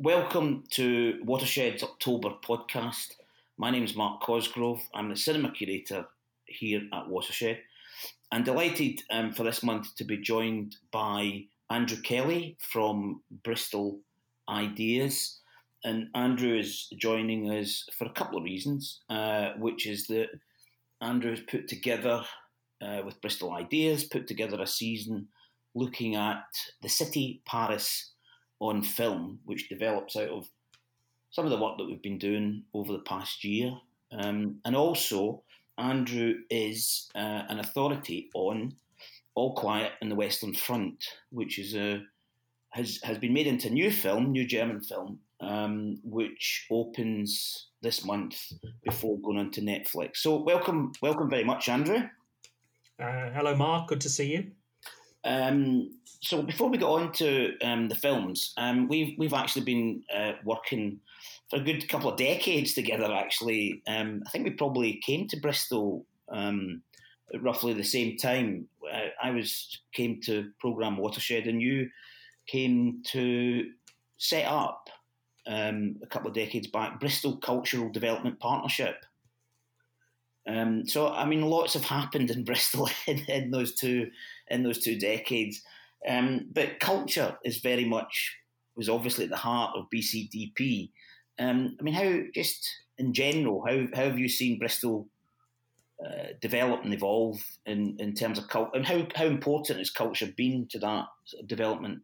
Welcome to Watershed's October podcast. My name is Mark Cosgrove. I'm the cinema curator here at Watershed. I'm delighted um, for this month to be joined by Andrew Kelly from Bristol Ideas. And Andrew is joining us for a couple of reasons, uh, which is that Andrew has put together, uh, with Bristol Ideas, put together a season looking at the city, Paris, on film, which develops out of some of the work that we've been doing over the past year. Um, and also, Andrew is uh, an authority on All Quiet in the Western Front, which is a has has been made into a new film, new German film, um, which opens this month before going on to Netflix. So welcome, welcome very much, Andrew. Uh, hello, Mark. Good to see you. Um, so before we get on to um, the films, um, we've we've actually been uh, working for a good couple of decades together. Actually, um, I think we probably came to Bristol um, roughly the same time. Uh, I was came to program Watershed, and you came to set up um, a couple of decades back Bristol Cultural Development Partnership. Um, so, I mean, lots have happened in Bristol in, in those two in those two decades. Um, but culture is very much was obviously at the heart of BCDP. Um, I mean, how just in general, how, how have you seen Bristol uh, develop and evolve in, in terms of culture, and how, how important has culture been to that sort of development?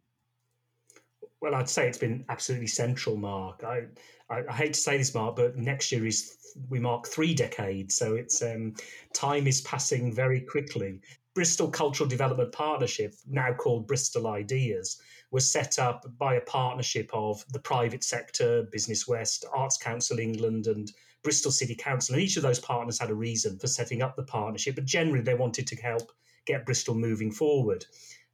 Well, I'd say it's been absolutely central, Mark. I, I, I, hate to say this, Mark, but next year is we mark three decades, so it's um, time is passing very quickly. Bristol Cultural Development Partnership, now called Bristol Ideas, was set up by a partnership of the private sector, Business West, Arts Council England, and Bristol City Council. And each of those partners had a reason for setting up the partnership, but generally they wanted to help get Bristol moving forward.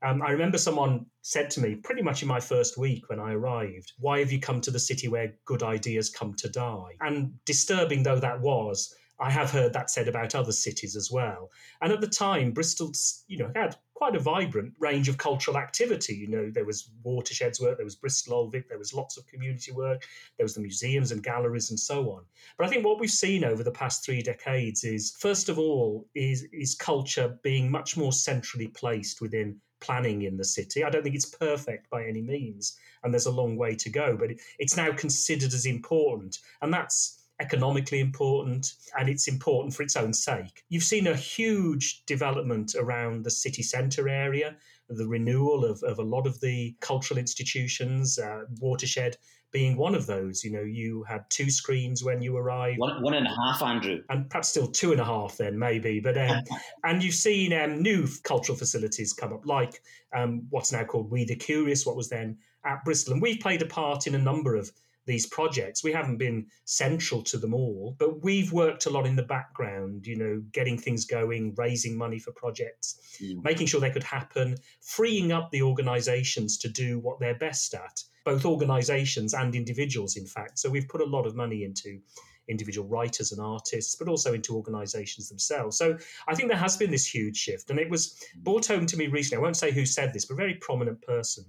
Um, I remember someone said to me pretty much in my first week when I arrived, Why have you come to the city where good ideas come to die? And disturbing though that was, I have heard that said about other cities as well. And at the time, Bristol, you know, had quite a vibrant range of cultural activity. You know, there was watersheds work, there was Bristol Old Vic, there was lots of community work, there was the museums and galleries and so on. But I think what we've seen over the past three decades is, first of all, is is culture being much more centrally placed within planning in the city. I don't think it's perfect by any means, and there's a long way to go, but it's now considered as important, and that's economically important and it's important for its own sake. You've seen a huge development around the city centre area, the renewal of, of a lot of the cultural institutions, uh, Watershed being one of those. You know, you had two screens when you arrived. One, one and a half, Andrew. And perhaps still two and a half then, maybe. But um, And you've seen um, new cultural facilities come up, like um, what's now called We the Curious, what was then at Bristol. And we've played a part in a number of these projects. We haven't been central to them all, but we've worked a lot in the background, you know, getting things going, raising money for projects, mm. making sure they could happen, freeing up the organizations to do what they're best at, both organizations and individuals, in fact. So we've put a lot of money into individual writers and artists, but also into organizations themselves. So I think there has been this huge shift. And it was mm. brought home to me recently. I won't say who said this, but a very prominent person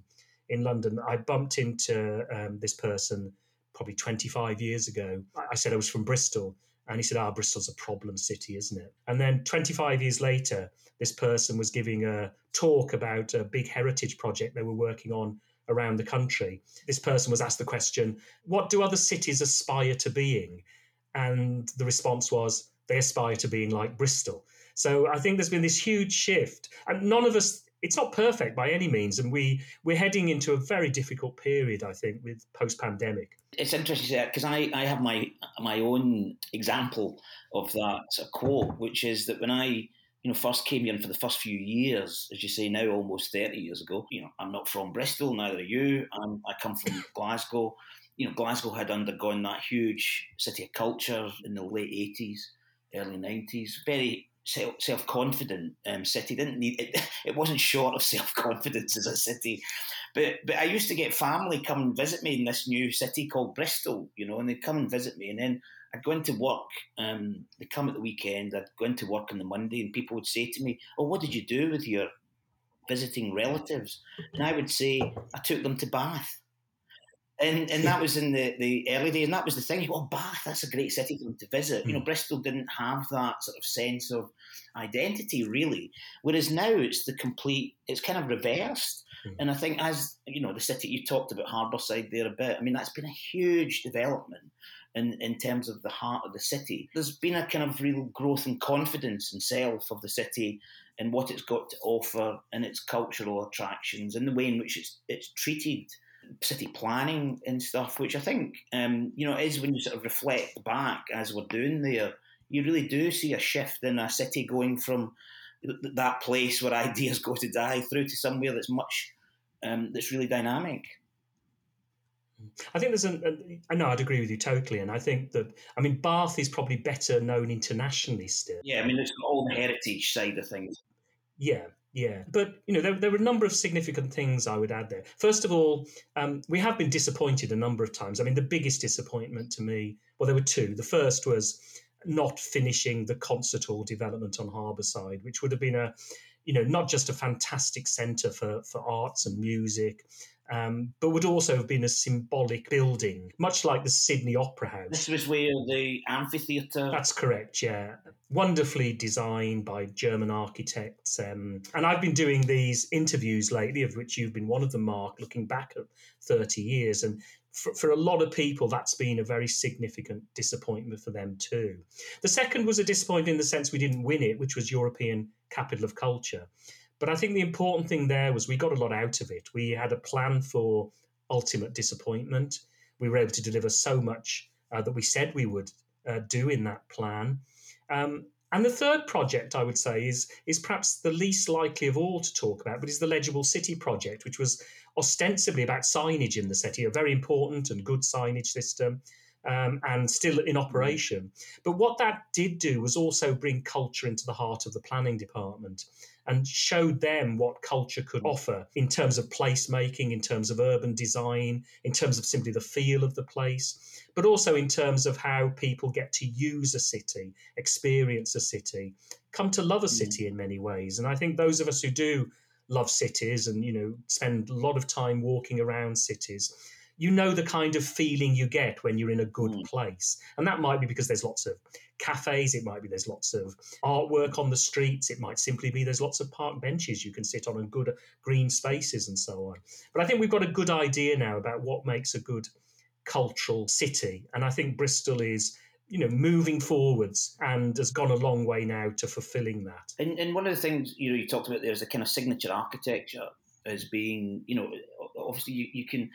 in London. I bumped into um, this person probably 25 years ago. I said I was from Bristol. And he said, Ah, oh, Bristol's a problem city, isn't it? And then 25 years later, this person was giving a talk about a big heritage project they were working on around the country. This person was asked the question, What do other cities aspire to being? And the response was, They aspire to being like Bristol. So I think there's been this huge shift. And none of us it's not perfect by any means, and we we're heading into a very difficult period, I think, with post pandemic. It's interesting because I, I have my my own example of that of quote, which is that when I you know first came here for the first few years, as you say now, almost thirty years ago. You know, I'm not from Bristol, neither are you. I'm, I come from Glasgow. You know, Glasgow had undergone that huge city of culture in the late eighties, early nineties. Very self confident um, city. Didn't need it. It wasn't short of self confidence as a city, but but I used to get family come and visit me in this new city called Bristol, you know, and they'd come and visit me, and then I'd go into work. Um, they'd come at the weekend. I'd go into work on the Monday, and people would say to me, "Oh, what did you do with your visiting relatives?" And I would say, "I took them to Bath." And and that was in the, the early days, and that was the thing. Well, Bath, that's a great city for them to visit. Mm. You know, hmm. Bristol didn't have that sort of sense of identity really, whereas now it's the complete. It's kind of reversed, mm. and I think as you know, the city you talked about Harbourside there a bit. I mean, that's been a huge development. In, in terms of the heart of the city, there's been a kind of real growth and confidence in self of the city and what it's got to offer and its cultural attractions and the way in which it's it's treated city planning and stuff, which I think, um, you know, is when you sort of reflect back as we're doing there, you really do see a shift in a city going from that place where ideas go to die through to somewhere that's much, um, that's really dynamic. I think there's an. I know I'd agree with you totally, and I think that I mean Bath is probably better known internationally still. Yeah, I mean it's all the heritage side of things. Yeah, yeah, but you know there, there were a number of significant things I would add there. First of all, um, we have been disappointed a number of times. I mean, the biggest disappointment to me, well, there were two. The first was not finishing the concert hall development on Harbourside, which would have been a, you know, not just a fantastic centre for for arts and music, um, but would also have been a symbolic building, much like the Sydney Opera House. This was where the amphitheatre. That's correct, yeah. Wonderfully designed by German architects. Um, and I've been doing these interviews lately, of which you've been one of them, Mark, looking back at 30 years. And for, for a lot of people, that's been a very significant disappointment for them too. The second was a disappointment in the sense we didn't win it, which was European Capital of Culture. But I think the important thing there was we got a lot out of it. We had a plan for ultimate disappointment. We were able to deliver so much uh, that we said we would uh, do in that plan. Um, and the third project I would say is is perhaps the least likely of all to talk about, but is the Legible City project, which was ostensibly about signage in the city, a very important and good signage system. Um, and still in operation. But what that did do was also bring culture into the heart of the planning department and showed them what culture could offer in terms of placemaking, in terms of urban design, in terms of simply the feel of the place, but also in terms of how people get to use a city, experience a city, come to love a city in many ways. And I think those of us who do love cities and you know spend a lot of time walking around cities you know the kind of feeling you get when you're in a good mm. place. And that might be because there's lots of cafes, it might be there's lots of artwork on the streets, it might simply be there's lots of park benches you can sit on and good green spaces and so on. But I think we've got a good idea now about what makes a good cultural city. And I think Bristol is you know moving forwards and has gone a long way now to fulfilling that and, and one of the things you know you talked about there is a kind of signature architecture as being you know obviously you, you can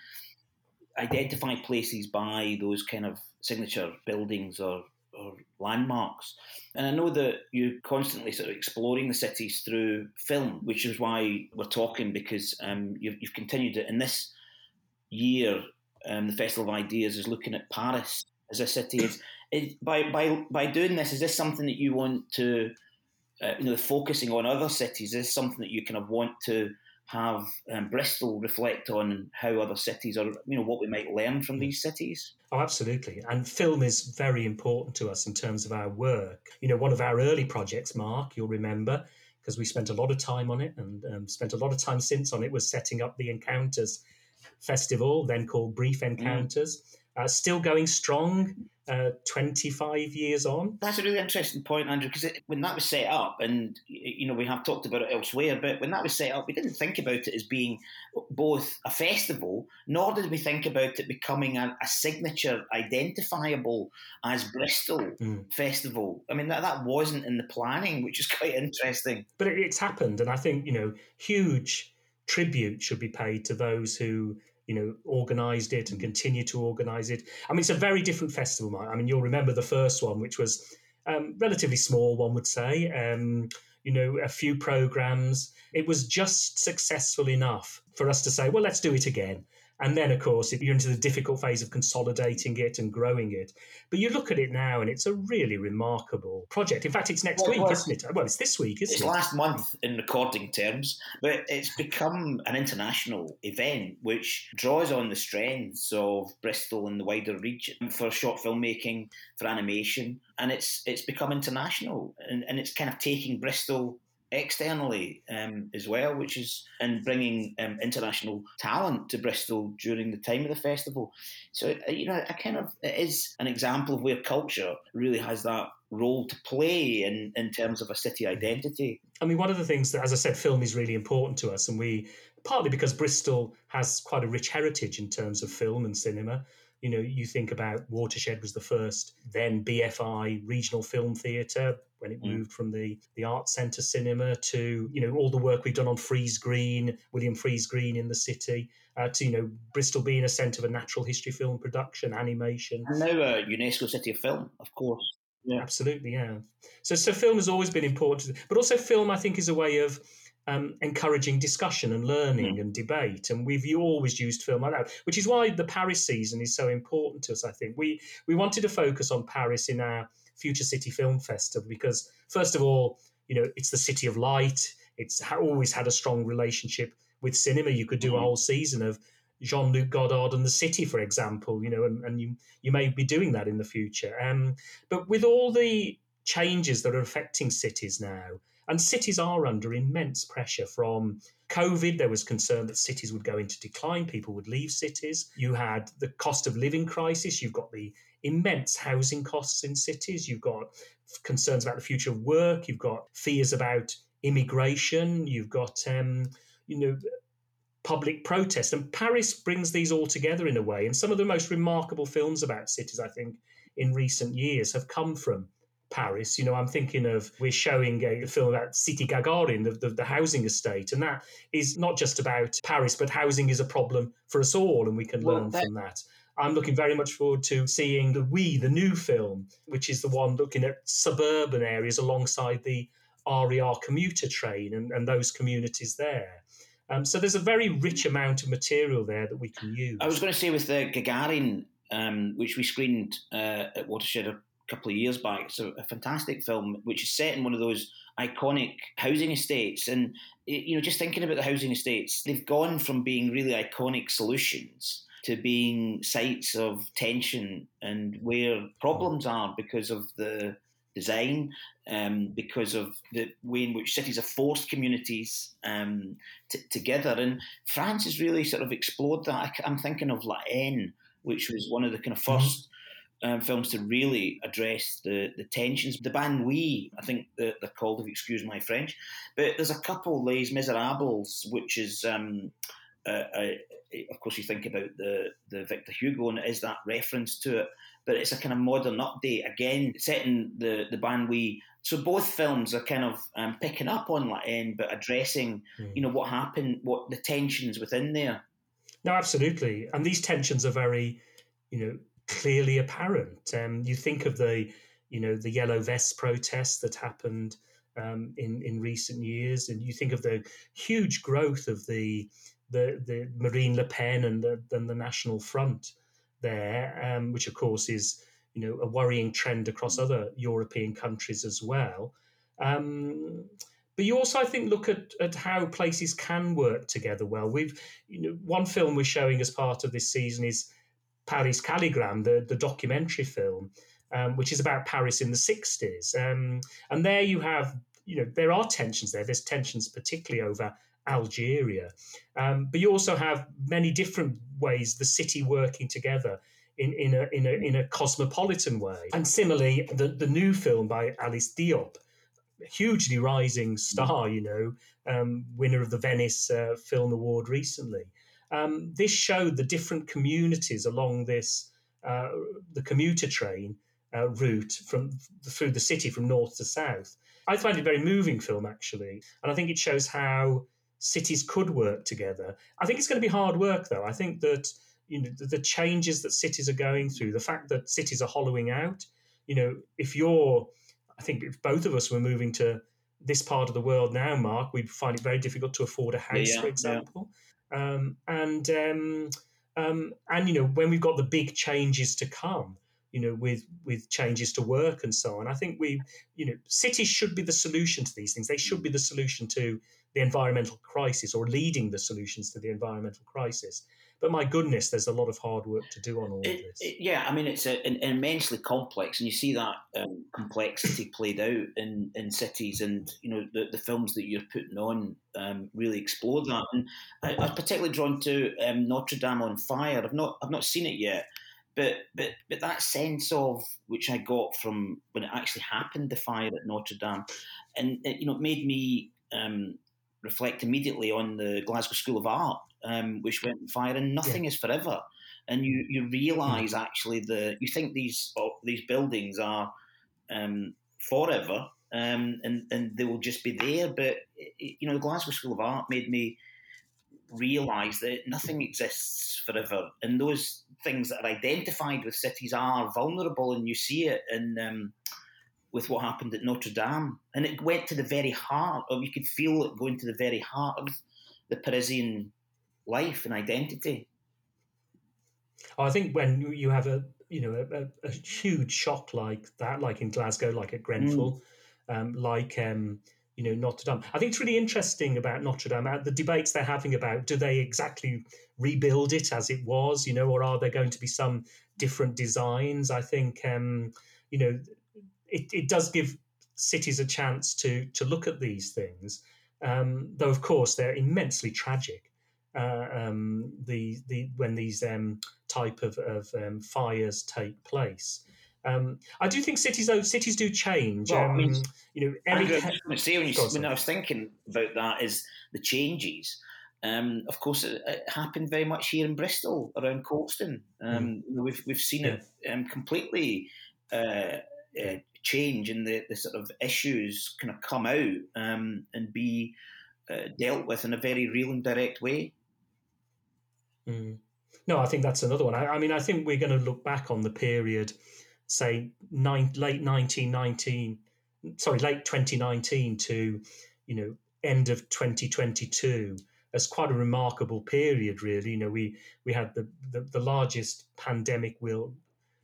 identify places by those kind of signature buildings or, or landmarks. And I know that you're constantly sort of exploring the cities through film, which is why we're talking because um, you've, you've, continued it. In this year, um, the Festival of Ideas is looking at Paris as a city. Is, by, by, by doing this, is this something that you want to, uh, you know, focusing on other cities? Is this something that you kind of want to have um, Bristol reflect on how other cities are, you know, what we might learn from these cities? Oh, absolutely. And film is very important to us in terms of our work. You know, one of our early projects, Mark, you'll remember, because we spent a lot of time on it and um, spent a lot of time since on it, was setting up the Encounters Festival, then called Brief. Encounters. Mm. Uh, still going strong uh, 25 years on. That's a really interesting point, Andrew, because when that was set up, and you know we have talked about it elsewhere, but when that was set up, we didn't think about it as being both a festival, nor did we think about it becoming a, a signature, identifiable as Bristol mm. festival. I mean, that, that wasn't in the planning, which is quite interesting. But it, it's happened, and I think you know, huge tribute should be paid to those who you know, organised it and continue to organise it. I mean, it's a very different festival. I mean, you'll remember the first one, which was um, relatively small, one would say. Um, you know, a few programs. It was just successful enough for us to say, well, let's do it again. And then, of course, you're into the difficult phase of consolidating it and growing it. But you look at it now, and it's a really remarkable project. In fact, it's next well, week, well, isn't it? Well, it's this week, isn't it's it? It's last month in recording terms, but it's become an international event which draws on the strengths of Bristol and the wider region for short filmmaking, for animation, and it's it's become international, and, and it's kind of taking Bristol externally um, as well, which is in bringing um, international talent to Bristol during the time of the festival. So uh, you know, I kind of it is an example of where culture really has that role to play in in terms of a city identity. I mean, one of the things that, as I said, film is really important to us, and we partly because Bristol has quite a rich heritage in terms of film and cinema. You know, you think about Watershed was the first, then BFI Regional Film Theatre when it mm. moved from the the Art Centre cinema to you know all the work we've done on Friese-Greene, William Friese-Greene in the city, uh, to you know Bristol being a centre of natural history film production, animation, and now a UNESCO City of Film, of course. Yeah. Absolutely, yeah. So, so film has always been important, but also film, I think, is a way of um, encouraging discussion and learning mm. and debate. And we've always used film like that, which is why the Paris season is so important to us. I think we we wanted to focus on Paris in our Future City Film Festival because, first of all, you know, it's the city of light. It's always had a strong relationship with cinema. You could do mm. a whole season of Jean Luc Godard and the City, for example, you know, and, and you you may be doing that in the future. Um, but with all the changes that are affecting cities now, and cities are under immense pressure from COVID. There was concern that cities would go into decline, people would leave cities. You had the cost of living crisis, you've got the immense housing costs in cities, you've got concerns about the future of work, you've got fears about immigration, you've got, um, you know, public protest. And Paris brings these all together in a way. And some of the most remarkable films about cities, I think, in recent years have come from Paris. You know, I'm thinking of we're showing a film about City Gagarin, the, the, the, housing estate, and that is not just about Paris, but housing is a problem for us all, and we can well, learn that- from that. I'm looking very much forward to seeing the We, the new film, which is the one looking at suburban areas alongside the RER commuter train and, and those communities there. Um, so there's a very rich amount of material there that we can use. I was going to say with the Gagarin, um, which we screened uh, at Watershed couple of years back. It's a, a, fantastic film which is set in one of those iconic housing estates. And, you know, just thinking about the housing estates, they've gone from being really iconic solutions to being sites of tension and where problems are because of the design, um, because of the way in which cities have forced communities um, t- together. And France has really sort of explored that. I, am thinking of La Haine, which was one of the kind of 1st mm-hmm um, films to really address the, the tensions. The banlieue, I think they're, they're called, if you excuse my French, but there's a couple, Les Miserables, which is, um, uh, uh, of course, you think about the, the Victor Hugo, and it is that reference to it, but it's a kind of modern update, again, setting the, the banlieue. So both films are kind of um, picking up on that end, but addressing, mm. you know, what happened, what the tensions within there. No, absolutely. And these tensions are very, you know, clearly apparent. Um, you think of the, you know, the yellow vest protests that happened um, in in recent years, and you think of the huge growth of the the, the Marine Le Pen and the, and the National Front there, um, which of course is you know a worrying trend across other European countries as well. Um, but you also, I think, look at, at how places can work together well. We've, you know, one film we're showing as part of this season is Paris Calligrammes, the, the documentary film, um, which is about Paris in the 60s. Um, and there you have, you know, there are tensions there. There's tensions particularly over Algeria. Um, but you also have many different ways the city working together in, in, a, in, a, in a cosmopolitan way. And similarly, the, the new film by Alice Diop, hugely rising star, you know, um, winner of the Venice uh, Film Award recently um, this showed the different communities along this uh, the commuter train uh, route from through the city from north to south. I find it a very moving film actually, and I think it shows how cities could work together. I think it's going to be hard work though. I think that you know the, the changes that cities are going through, the fact that cities are hollowing out. You know, if you're, I think if both of us were moving to this part of the world now, Mark, we'd find it very difficult to afford a house, yeah, for example. Yeah. Um, and um, um, and you know when we've got the big changes to come, you know with with changes to work and so on, I think we you know cities should be the solution to these things. They should be the solution to the environmental crisis or leading the solutions to the environmental crisis. But my goodness, there's a lot of hard work to do on all it, of this. It, yeah, I mean, it's a, an, immensely complex, and you see that um, complexity played out in, in cities, and you know the, the films that you're putting on um, really explore that. And I, I was particularly drawn to um, Notre Dame on Fire. I've not I've not seen it yet, but but but that sense of which I got from when it actually happened, the fire at Notre Dame, and it, you know, it made me um, reflect immediately on the Glasgow School of Art, um, which went fire, and nothing yeah. is forever. And you you realise mm. actually the you think these oh, these buildings are um, forever, um, and and they will just be there. But you know, the Glasgow School of Art made me realise that nothing exists forever, and those things that are identified with cities are vulnerable, and you see it in um, with what happened at Notre Dame, and it went to the very heart, or you could feel it going to the very heart of the Parisian life and identity. I think when you have a you know a, a huge shock like that, like in Glasgow, like at Grenfell, mm. um, like um, you know Notre Dame. I think it's really interesting about Notre Dame. The debates they're having about do they exactly rebuild it as it was, you know, or are there going to be some different designs? I think um, you know it, it does give cities a chance to to look at these things, um, though of course they're immensely tragic. Uh, um, the the when these um, type of, of um, fires take place. Um, I do think cities though cities do change. Well, I mean, um, you know, every, I say when, you, when I was thinking about that is the changes. Um, of course, it, it, happened very much here in Bristol around Colston. Um, mm. We've we've seen yeah. it um, completely uh, uh, change and the, the sort of issues kind of come out um, and be uh, dealt with in a very real and direct way. Mm. No, I think that's another one. I, I, mean, I think we're going to look back on the period, say, nine, late 1919, sorry, late 2019 to, you know, end of 2022 as quite a remarkable period, really. You know, we we had the, the, the largest pandemic we'll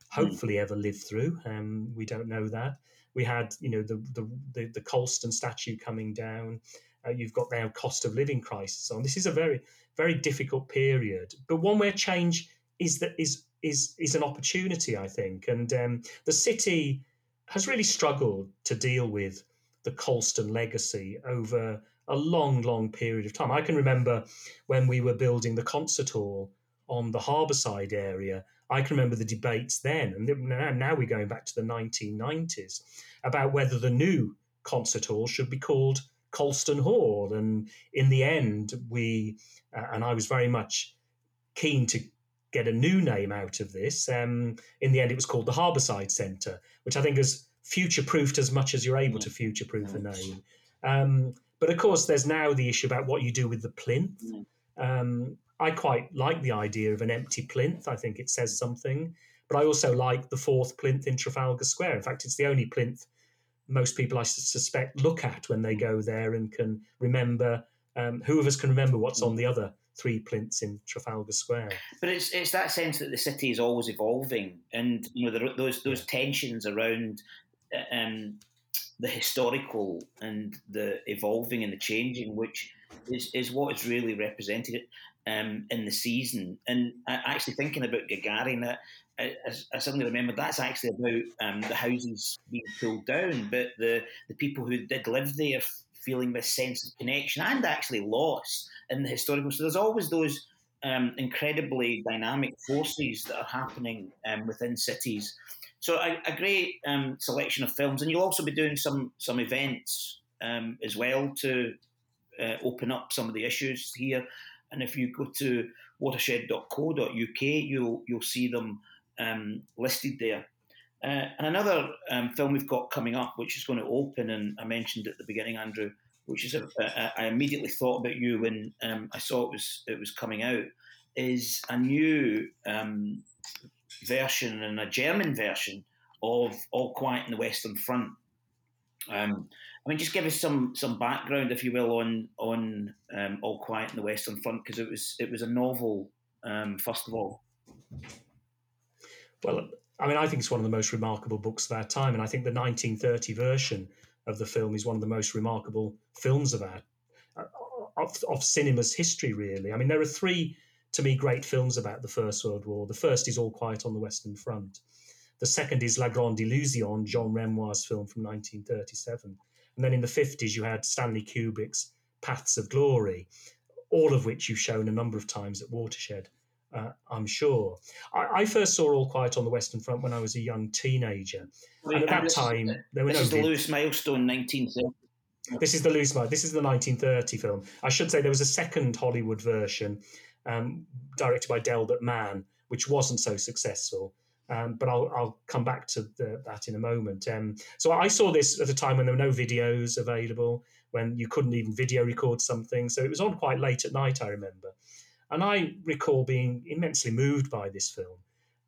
hopefully ever live through. Um, we don't know that. We had, you know, the the the, the Colston statue coming down. Uh, you've got now cost of living crisis on. This is a very very difficult period, but one where change is that is is is an opportunity, I think. And um, the city has really struggled to deal with the Colston legacy over a long, long period of time. I can remember when we were building the concert hall on the Harbourside area. I can remember the debates then, and now we're going back to the 1990s about whether the new concert hall should be called Colston Hall. And in the end, we, uh, and I was very much keen to get a new name out of this. Um, in the end, it was called the Harbourside Centre, which I think is future proofed as much as you're able to future proof a name. Um, but of course, there's now the issue about what you do with the plinth. Um, I quite like the idea of an empty plinth. I think it says something. But I also like the fourth plinth in Trafalgar Square. In fact, it's the only plinth most people I suspect look at when they go there and can remember. Um, who of us can remember what's on the other three plinths in Trafalgar Square? But it's it's that sense that the city is always evolving, and you know there, those those tensions around uh, um, the historical and the evolving and the changing, which is, is what is really represented um, in the season. And actually thinking about Gagarin, I, I, suddenly remembered that's actually about um, the houses being pulled down, but the, the people who did live there feeling this sense of connection and actually loss in the historical. So there's always those um, incredibly dynamic forces that are happening um, within cities. So a, a great um, selection of films, and you'll also be doing some some events um, as well to uh, open up some of the issues here. And if you go to watershed.co.uk, you'll you'll see them um, listed there. Uh, and another um, film we've got coming up, which is going to open, and I mentioned at the beginning, Andrew, which is a, a, I immediately thought about you when um, I saw it was it was coming out, is a new um, version and a German version of All Quiet in the Western Front. Um, I mean, just give us some some background, if you will, on on um, All Quiet in the Western Front because it was it was a novel um, first of all. Well, I mean, I think it's one of the most remarkable books of our time, and I think the 1930 version of the film is one of the most remarkable films of our uh, of, of cinema's history. Really, I mean, there are three to me, great films about the First World War. The first is All Quiet on the Western Front. The second is La Grande Illusion, Jean Renoir's film from 1937. And then in the 50s, you had Stanley Kubrick's Paths of Glory, all of which you've shown a number of times at Watershed, uh, I'm sure. I, I, first saw All Quiet on the Western Front when I was a young teenager. Wait, and at that time, there were this no. This is the Lewis Milestone 1930. This is the Lewis Milestone. This is the 1930 film. I should say there was a second Hollywood version um, directed by Delbert Mann, which wasn't so successful. Um, but I'll, I'll, come back to the, that in a moment. Um, so I saw this at a time when there were no videos available, when you couldn't even video record something. So it was on quite late at night, I remember. And I recall being immensely moved by this film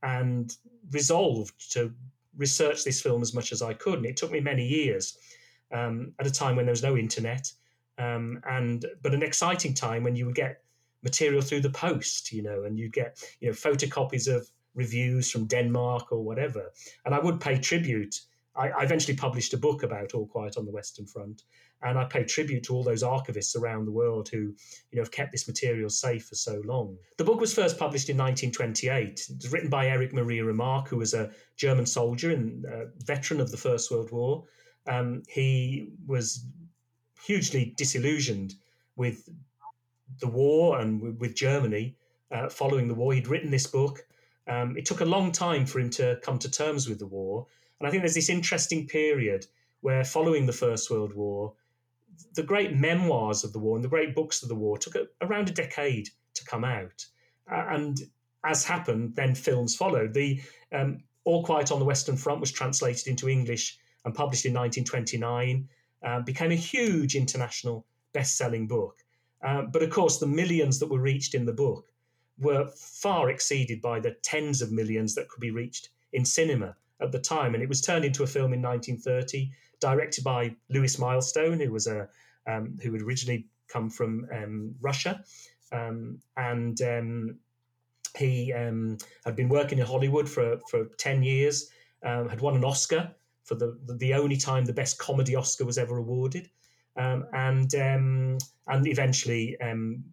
and resolved to research this film as much as I could. And it took me many years um, at a time when there was no internet, um, and but an exciting time when you would get material through the post, you know, and you'd get you know photocopies of reviews from Denmark or whatever. And I would pay tribute. I, I eventually published a book about All Quiet on the Western Front, and I pay tribute to all those archivists around the world who, you know, have kept this material safe for so long. The book was first published in 1928. It was written by Erich Maria Remarque, who was a German soldier and veteran of the First World War. Um, he was hugely disillusioned with the war and with Germany uh, following the war. He'd written this book. Um, it took a long time for him to come to terms with the war. And I think there's this interesting period where, following the First World War, the great memoirs of the war and the great books of the war took a, around a decade to come out. Uh, and as happened, then films followed. The um, All Quiet on the Western Front was translated into English and published in 1929, uh, became a huge international best selling book. Uh, but of course, the millions that were reached in the book were far exceeded by the tens of millions that could be reached in cinema at the time. And it was turned into a film in 1930, directed by Lewis Milestone, who was a um, who had originally come from um, Russia, um, and um, he um, had been working in Hollywood for for ten years. Had won an Oscar for the the only time the best comedy Oscar was ever awarded, and and eventually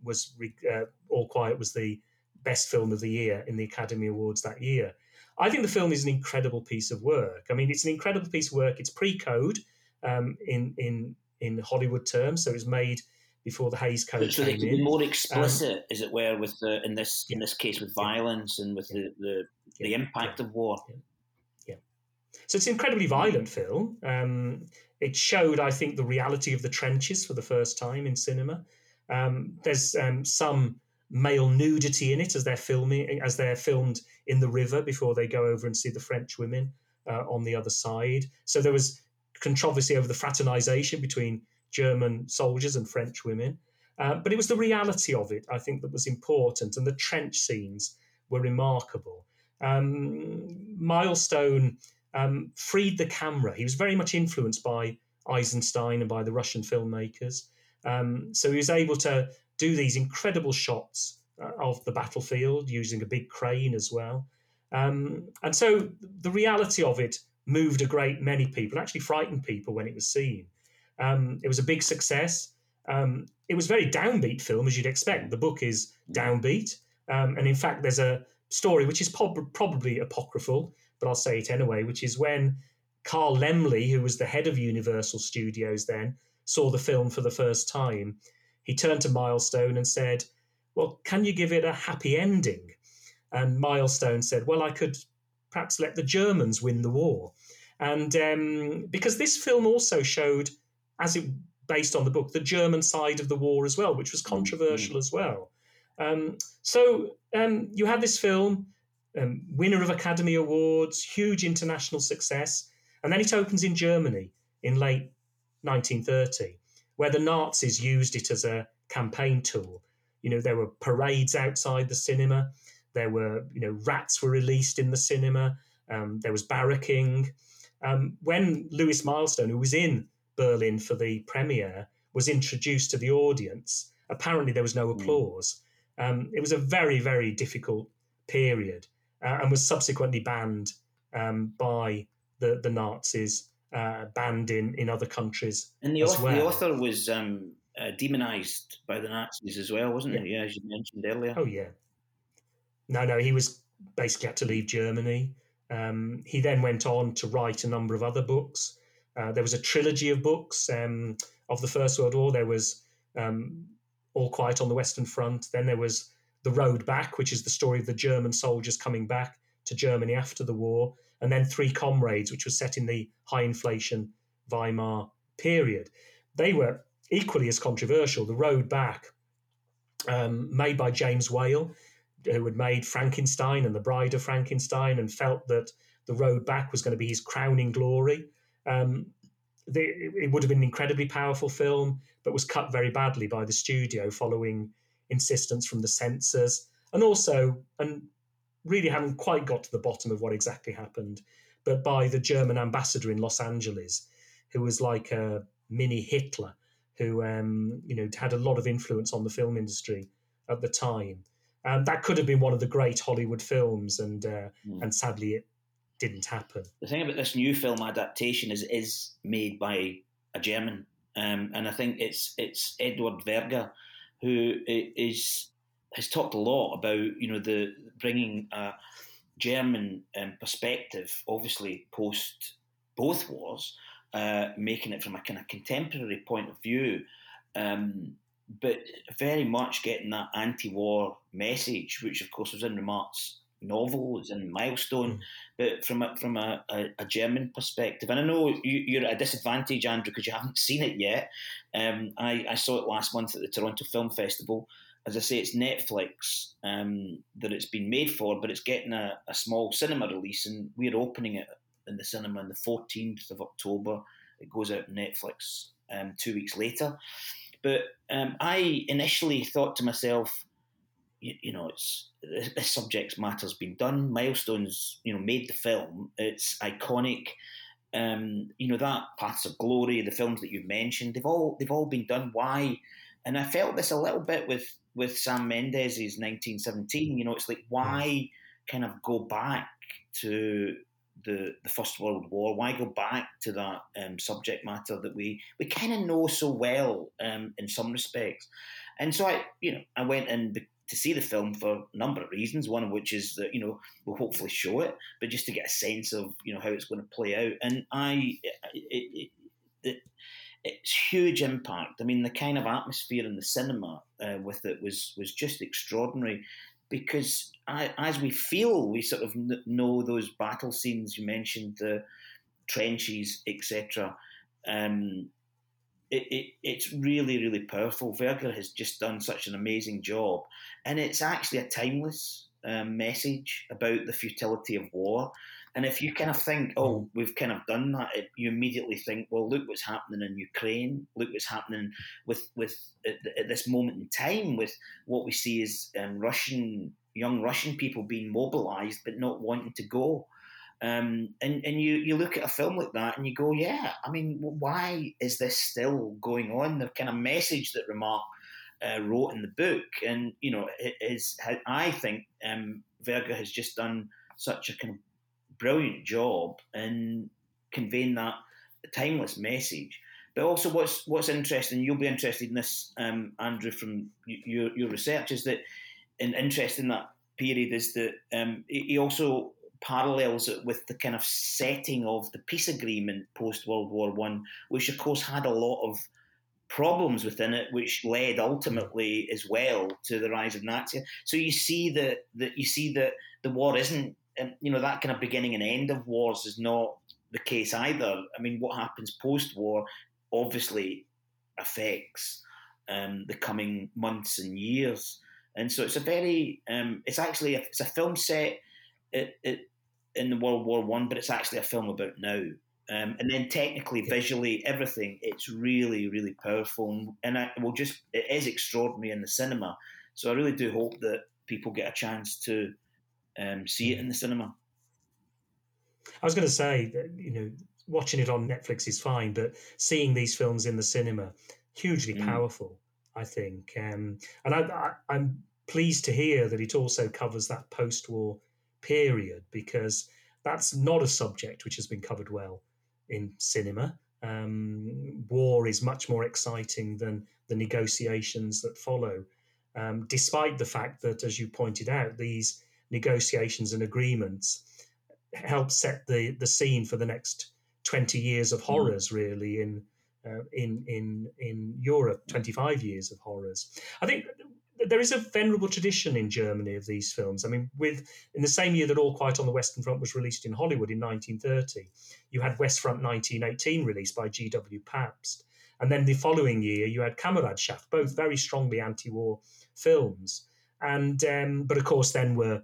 was uh, All Quiet was the best film of the year in the Academy Awards that year. I think the film is an incredible piece of work. I mean, it's an incredible piece of work. It's pre-code um, in in in Hollywood terms, so it was made before the Hays Code so came be more explicit, um, as it were, with the in this yeah. in this case with violence yeah. and with yeah. the the, the impact of war. Yeah. So it's an incredibly violent film. Um, it showed, I think, the reality of the trenches for the first time in cinema. Um, there's um, some male nudity in it as they're filming, as they're filmed in the river before they go over and see the French women uh, on the other side. So there was controversy over the fraternization between German soldiers and French women. Uh, but it was the reality of it, I think, that was important, and the trench scenes were remarkable. Um, Milestone um, freed the camera. He was very much influenced by Eisenstein and by the Russian filmmakers. Um, so he was able to do these incredible shots uh, of the battlefield using a big crane as well. Um, and so the reality of it moved a great many people, actually frightened people when it was seen. Um, it was a big success. Um, it was a very downbeat film, as you'd expect. The book is downbeat. Um, and in fact, there's a story which is prob- probably apocryphal but I'll say it anyway, which is when Carl Laemmle, who was the head of Universal Studios then, saw the film for the first time, he turned to Milestone and said, Well, can you give it a happy ending? And Milestone said, Well, I could perhaps let the Germans win the war. And um, because this film also showed, as it based on the book, the German side of the war as well, which was controversial mm-hmm. as well. Um, so um, you had this film um, winner of Academy Awards, huge international success. And then it opens in Germany in late 1930, where the Nazis used it as a campaign tool. You know, there were parades outside the cinema. There were, you know, rats were released in the cinema. Um, there was barracking. Um, when Lewis Milestone, who was in Berlin for the premiere, was introduced to the audience, apparently there was no hmm. applause. Um, it was a very, very difficult period uh, and was subsequently banned um, by the, the Nazis, uh, banned in, in other countries. And the, author, well. the author was um, uh, demonized by the Nazis as well, wasn't yeah. he? Yeah, as you mentioned earlier. Oh, yeah. No, no, he was basically had to leave Germany. Um, he then went on to write a number of other books. Uh, there was a trilogy of books um, of the First World War. There was um, All Quiet on the Western Front. Then there was The Road Back, which is the story of the German soldiers coming back to Germany after the war. And then Three Comrades, which was set in the high inflation Weimar period. They were equally as controversial. The Road Back, um, made by James Whale, who had made Frankenstein and The Bride of Frankenstein and felt that The Road Back was going to be his crowning glory. Um, the, it would have been an incredibly powerful film, but was cut very badly by the studio following insistence from the censors, and also, and really haven't quite got to the bottom of what exactly happened, but by the German ambassador in Los Angeles, who was like a mini Hitler, who um, you know had a lot of influence on the film industry at the time. And that could have been one of the great Hollywood films, and uh, mm. and sadly it didn't happen. The thing about this new film adaptation is it is made by a German, um, and I think it's it's Edward Berger who is has talked a lot about you know the bringing a German um, perspective, obviously post both wars, uh, making it from a kind of contemporary point of view, um, but very much getting that anti-war message, which of course was in Remarque's novel, it's in Milestone, mm. but from a, from a, a, a, German perspective. And I know you, are at a disadvantage, Andrew, because you haven't seen it yet. Um, I, I, saw it last month at the Toronto Film Festival. As I say, it's Netflix um, that it's been made for, but it's getting a, a small cinema release, and we're opening it in the cinema on the 14th of October. It goes out on Netflix um, two weeks later. But um, I initially thought to myself, you, you know, it's this subject matter's been done. Milestones, you know, made the film. It's iconic. Um, you know that Paths of Glory, the films that you mentioned, they've all they've all been done. Why? And I felt this a little bit with with Sam Mendes's 1917. You know, it's like why kind of go back to the the First World War? Why go back to that um, subject matter that we we kind of know so well um, in some respects? And so I, you know, I went in to see the film for a number of reasons. One of which is that you know we'll hopefully show it, but just to get a sense of you know how it's going to play out. And I, it, it, it, it's huge impact. I mean, the kind of atmosphere in the cinema uh, with it was was just extraordinary because I, as we feel, we sort of know those battle scenes you mentioned, the trenches, etc. Um, it, it, it's really, really powerful. Berger has just done such an amazing job, and it's actually a timeless um, message about the futility of war. And if you kind of think, oh, we've kind of done that, it, you immediately think, well, look what's happening in Ukraine. Look what's happening with with at, this moment in time with what we see as um, Russian young Russian people being mobilised but not wanting to go. Um, and and you, you look at a film like that and you go, yeah, I mean, why is this still going on? The kind of message that Remarque uh, wrote in the book, and you know, is I think um, Berger has just done such a kind of brilliant job in conveying that timeless message. But also, what's what's interesting, you'll be interested in this, um, Andrew, from your your research, is that, and interest in that period is that um, he also parallels it with the kind of setting of the peace agreement post World War One, which of course had a lot of problems within it, which led ultimately as well to the rise of Nazi. So you see that that you see that the war isn't you know that kind of beginning and end of wars is not the case either. I mean, what happens post-war obviously affects um, the coming months and years, and so it's a very um, it's actually a, it's a film set it, it, in the World War One, but it's actually a film about now. Um, and then technically, visually, everything it's really, really powerful, and, and I will just it is extraordinary in the cinema. So I really do hope that people get a chance to um, see it in the cinema. I was going to say that you know watching it on Netflix is fine, but seeing these films in the cinema hugely mm. powerful. I think, um, and I, I, I'm pleased to hear that it also covers that post-war period because that's not a subject which has been covered well in cinema. Um, war is much more exciting than the negotiations that follow, um, despite the fact that, as you pointed out, these negotiations and agreements helped set the the scene for the next 20 years of mm. horrors really in uh, in in in Europe 25 years of horrors i think there is a venerable tradition in Germany of these films. I mean, with in the same year that All Quiet on the Western Front was released in Hollywood in 1930, you had West Front 1918 released by G.W. Pabst, and then the following year you had Kameradschaft, both very strongly anti-war films. And um, but of course, then were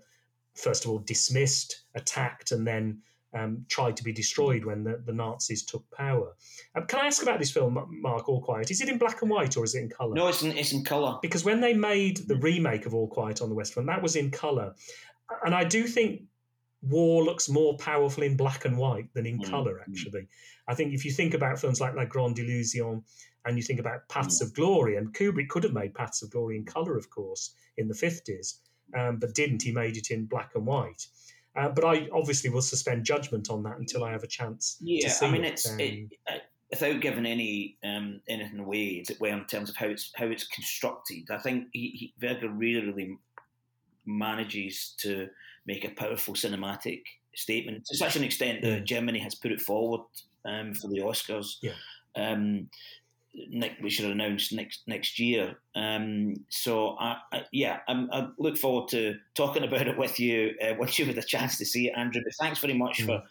first of all dismissed, attacked, and then um, tried to be destroyed when the, the Nazis took power. Um, can I ask about this film, Mark? All Quiet. Is it in black and white or is it in colour? No, it's in, it's in colour. Because when they made the remake of All Quiet on the West Front, that was in colour, and I do think war looks more powerful in black and white than in mm. colour. Actually, I think if you think about films like La Grande Illusion and you think about Paths mm. of Glory, and Kubrick could have made Paths of Glory in colour, of course, in the fifties, um, but didn't. He made it in black and white. Uh, but I obviously will suspend judgment on that until I have a chance. Yeah, I mean, it. it's um, it, without giving any um, anything away, in terms of how it's how it's constructed. I think he, he, Berger really, really manages to make a powerful cinematic statement to such an extent that Germany has put it forward um, for the Oscars. Yeah. Um, we should announce next next year. Um, so I, I, yeah, I'm, i look forward to talking about it with you uh, once you have a chance to see it, Andrew. But thanks very much mm. for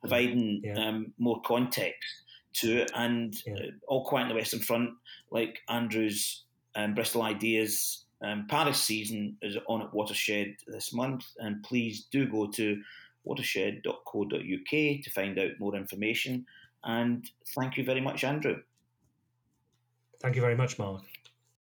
providing yeah. um, more context to it. And yeah. uh, all quiet on the Western Front, like Andrew's um, Bristol Ideas um, Paris season is on at Watershed this month, and please do go to watershed.co.uk to find out more information. And thank you very much, Andrew. Thank you very much, Mark.